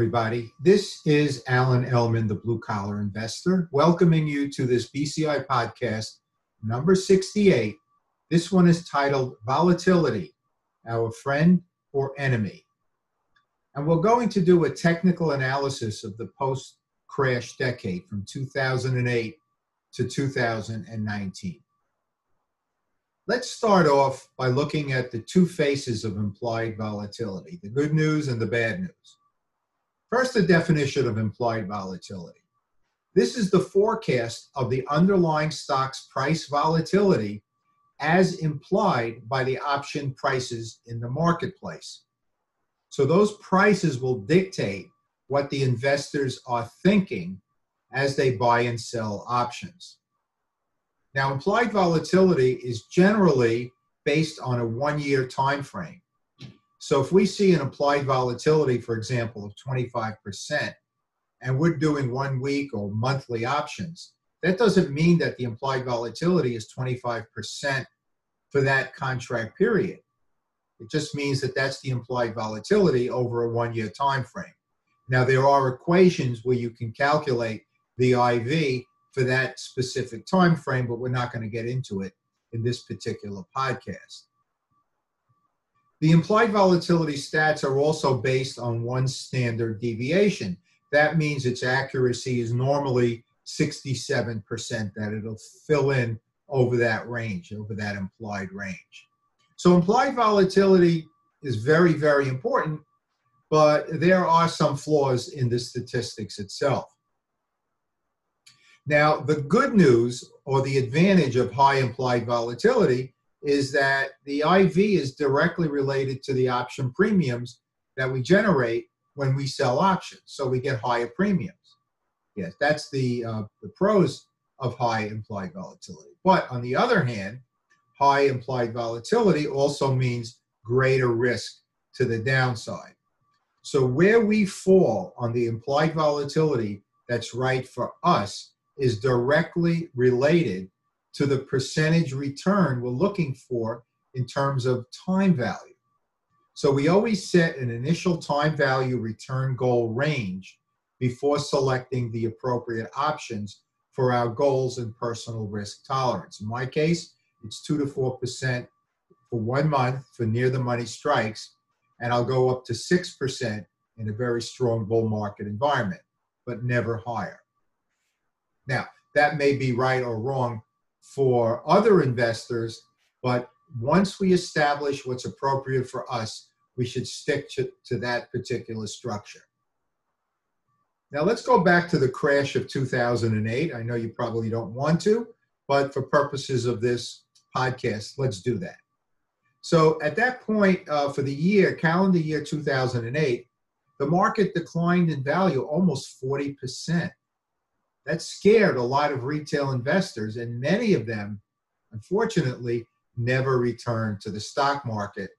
Everybody. This is Alan Ellman, the blue collar investor, welcoming you to this BCI podcast, number 68. This one is titled Volatility Our Friend or Enemy. And we're going to do a technical analysis of the post crash decade from 2008 to 2019. Let's start off by looking at the two faces of implied volatility the good news and the bad news. First, the definition of implied volatility. This is the forecast of the underlying stock's price volatility as implied by the option prices in the marketplace. So those prices will dictate what the investors are thinking as they buy and sell options. Now, implied volatility is generally based on a one year time frame. So if we see an implied volatility, for example, of 25%, and we're doing one week or monthly options, that doesn't mean that the implied volatility is 25% for that contract period. It just means that that's the implied volatility over a one year time frame. Now, there are equations where you can calculate the IV for that specific time frame, but we're not going to get into it in this particular podcast. The implied volatility stats are also based on one standard deviation. That means its accuracy is normally 67%, that it'll fill in over that range, over that implied range. So implied volatility is very, very important, but there are some flaws in the statistics itself. Now, the good news or the advantage of high implied volatility is that the IV is directly related to the option premiums that we generate when we sell options. So we get higher premiums. Yes, that's the, uh, the pros of high implied volatility. But on the other hand, high implied volatility also means greater risk to the downside. So where we fall on the implied volatility that's right for us is directly related to the percentage return we're looking for in terms of time value. So we always set an initial time value return goal range before selecting the appropriate options for our goals and personal risk tolerance. In my case, it's 2 to 4% for one month for near the money strikes, and I'll go up to 6% in a very strong bull market environment, but never higher. Now, that may be right or wrong for other investors, but once we establish what's appropriate for us, we should stick to, to that particular structure. Now let's go back to the crash of 2008. I know you probably don't want to, but for purposes of this podcast, let's do that. So at that point uh, for the year, calendar year 2008, the market declined in value almost 40% that scared a lot of retail investors, and many of them, unfortunately, never returned to the stock market.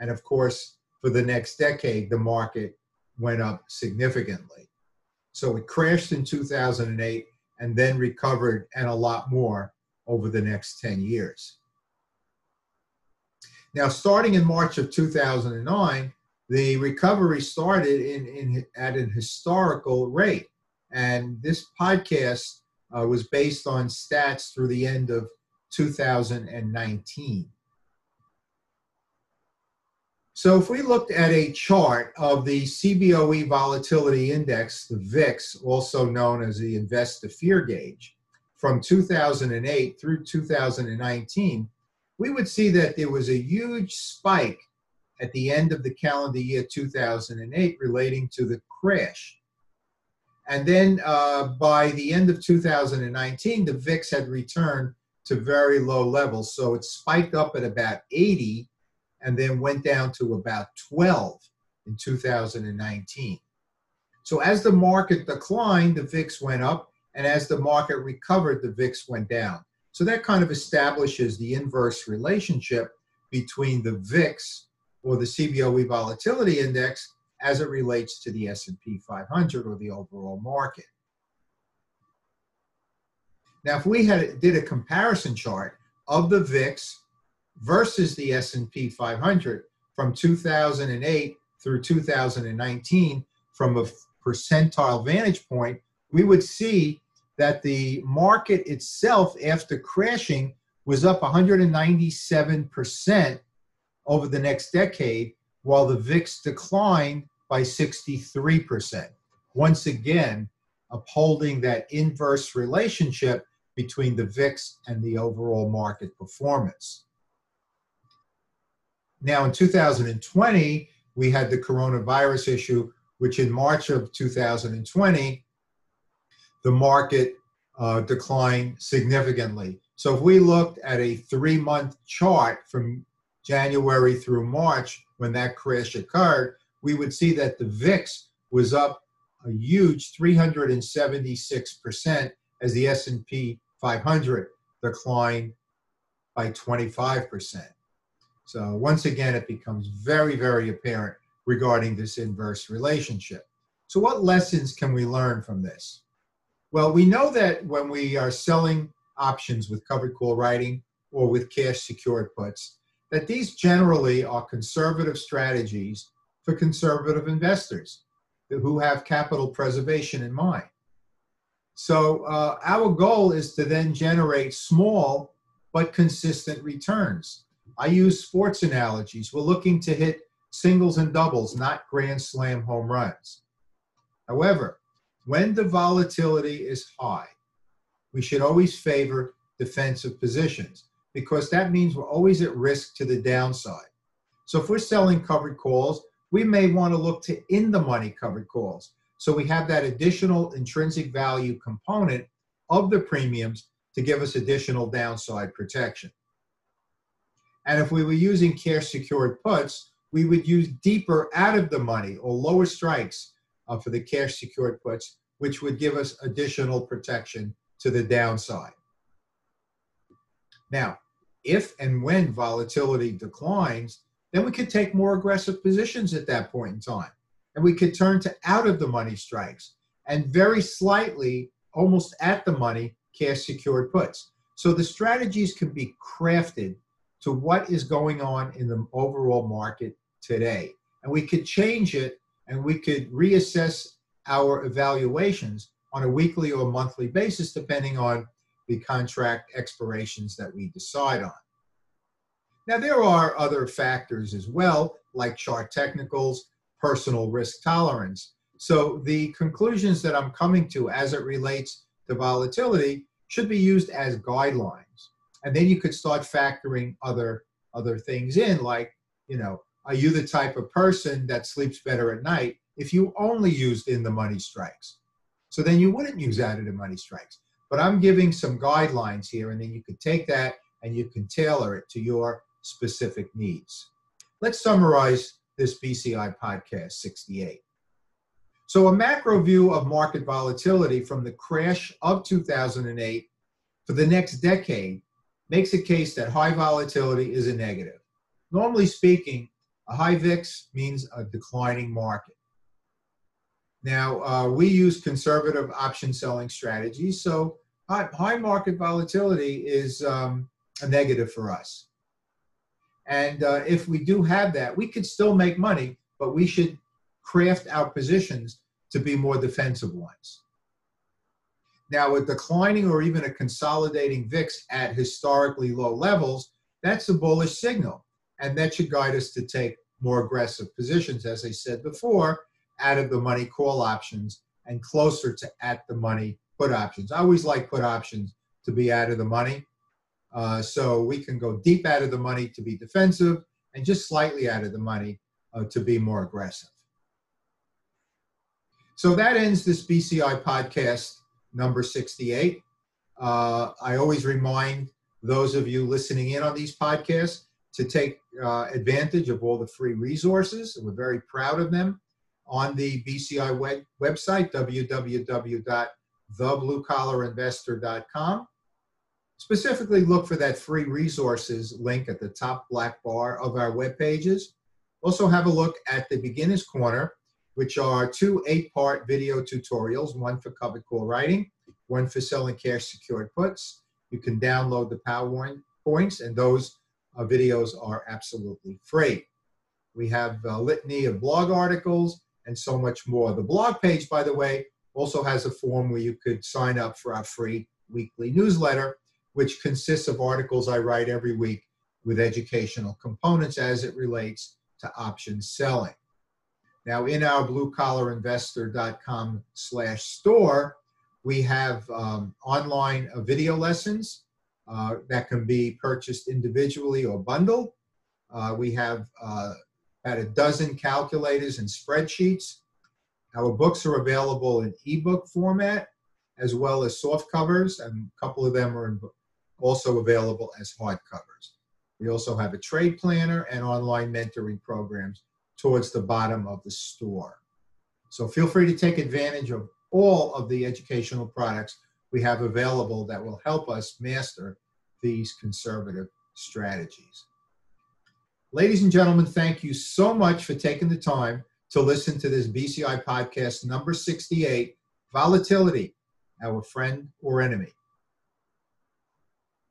And of course, for the next decade, the market went up significantly. So it crashed in 2008 and then recovered and a lot more over the next 10 years. Now, starting in March of 2009, the recovery started in, in, at an historical rate. And this podcast uh, was based on stats through the end of 2019. So if we looked at a chart of the CBOE Volatility Index, the VIX, also known as the Investor Fear Gauge, from 2008 through 2019, we would see that there was a huge spike at the end of the calendar year 2008 relating to the crash and then uh, by the end of 2019, the VIX had returned to very low levels. So it spiked up at about 80 and then went down to about 12 in 2019. So as the market declined, the VIX went up, and as the market recovered, the VIX went down. So that kind of establishes the inverse relationship between the VIX or the CBOE volatility index as it relates to the S&P 500 or the overall market. Now, if we had did a comparison chart of the VIX versus the S&P 500 from 2008 through 2019 from a percentile vantage point, we would see that the market itself, after crashing, was up 197% over the next decade, while the VIX declined by 63%. Once again, upholding that inverse relationship between the VIX and the overall market performance. Now, in 2020, we had the coronavirus issue, which in March of 2020, the market uh, declined significantly. So if we looked at a three month chart from January through March when that crash occurred, we would see that the VIX was up a huge 376% as the S&P 500 declined by 25%. So once again, it becomes very, very apparent regarding this inverse relationship. So what lessons can we learn from this? Well, we know that when we are selling options with covered call writing or with cash secured puts, that these generally are conservative strategies for conservative investors who have capital preservation in mind. So uh, our goal is to then generate small but consistent returns. I use sports analogies. We're looking to hit singles and doubles, not grand slam home runs. However, when the volatility is high, we should always favor defensive positions because that means we're always at risk to the downside. So if we're selling covered calls, we may want to look to in the money covered calls. So we have that additional intrinsic value component of the premiums to give us additional downside protection. And if we were using cash secured puts, we would use deeper out of the money or lower strikes uh, for the cash secured puts, which would give us additional protection to the downside. Now, if and when volatility declines, then we could take more aggressive positions at that point in time. And we could turn to out of the money strikes and very slightly, almost at the money, cash secured puts. So the strategies can be crafted to what is going on in the overall market today. And we could change it and we could reassess our evaluations on a weekly or monthly basis, depending on the contract expirations that we decide on. Now, there are other factors as well, like chart technicals, personal risk tolerance. So, the conclusions that I'm coming to as it relates to volatility should be used as guidelines. And then you could start factoring other other things in, like, you know, are you the type of person that sleeps better at night if you only used in the money strikes? So then you wouldn't use out of the money strikes. But I'm giving some guidelines here, and then you can take that and you can tailor it to your specific needs. Let's summarize this BCI podcast 68. So, a macro view of market volatility from the crash of 2008 for the next decade makes a case that high volatility is a negative. Normally speaking, a high VIX means a declining market. Now, uh, we use conservative option selling strategies, so high, high market volatility is um, a negative for us. And uh, if we do have that, we could still make money, but we should craft our positions to be more defensive ones. Now, with declining or even a consolidating VIX at historically low levels, that's a bullish signal. And that should guide us to take more aggressive positions, as I said before, out of the money call options and closer to at the money put options. I always like put options to be out of the money uh, so we can go deep out of the money to be defensive and just slightly out of the money uh, to be more aggressive. So that ends this BCI podcast number 68. Uh, I always remind those of you listening in on these podcasts to take uh, advantage of all the free resources. We're very proud of them on the BCI web- website, www.thebluecollarinvestor.com. Specifically, look for that free resources link at the top black bar of our web pages. Also, have a look at the Beginner's Corner, which are two eight part video tutorials one for covered call writing, one for selling cash secured puts. You can download the PowerPoint points, and those uh, videos are absolutely free. We have a litany of blog articles and so much more. The blog page, by the way, also has a form where you could sign up for our free weekly newsletter, which consists of articles I write every week with educational components as it relates to option selling. Now, in our bluecollarinvestor.com slash store, we have um, online uh, video lessons uh, that can be purchased individually or bundled. Uh, we have about a dozen calculators and spreadsheets. Our books are available in ebook format as well as soft covers, and a couple of them are also available as hard covers. We also have a trade planner and online mentoring programs towards the bottom of the store. So feel free to take advantage of all of the educational products we have available that will help us master these conservative strategies. Ladies and gentlemen, thank you so much for taking the time to listen to this BCI podcast number 68 Volatility, Our Friend or Enemy.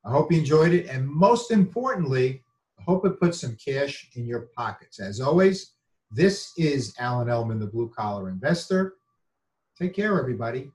I hope you enjoyed it, and most importantly, I hope it puts some cash in your pockets. As always, this is Alan Ellman, the Blue Collar Investor. Take care, everybody.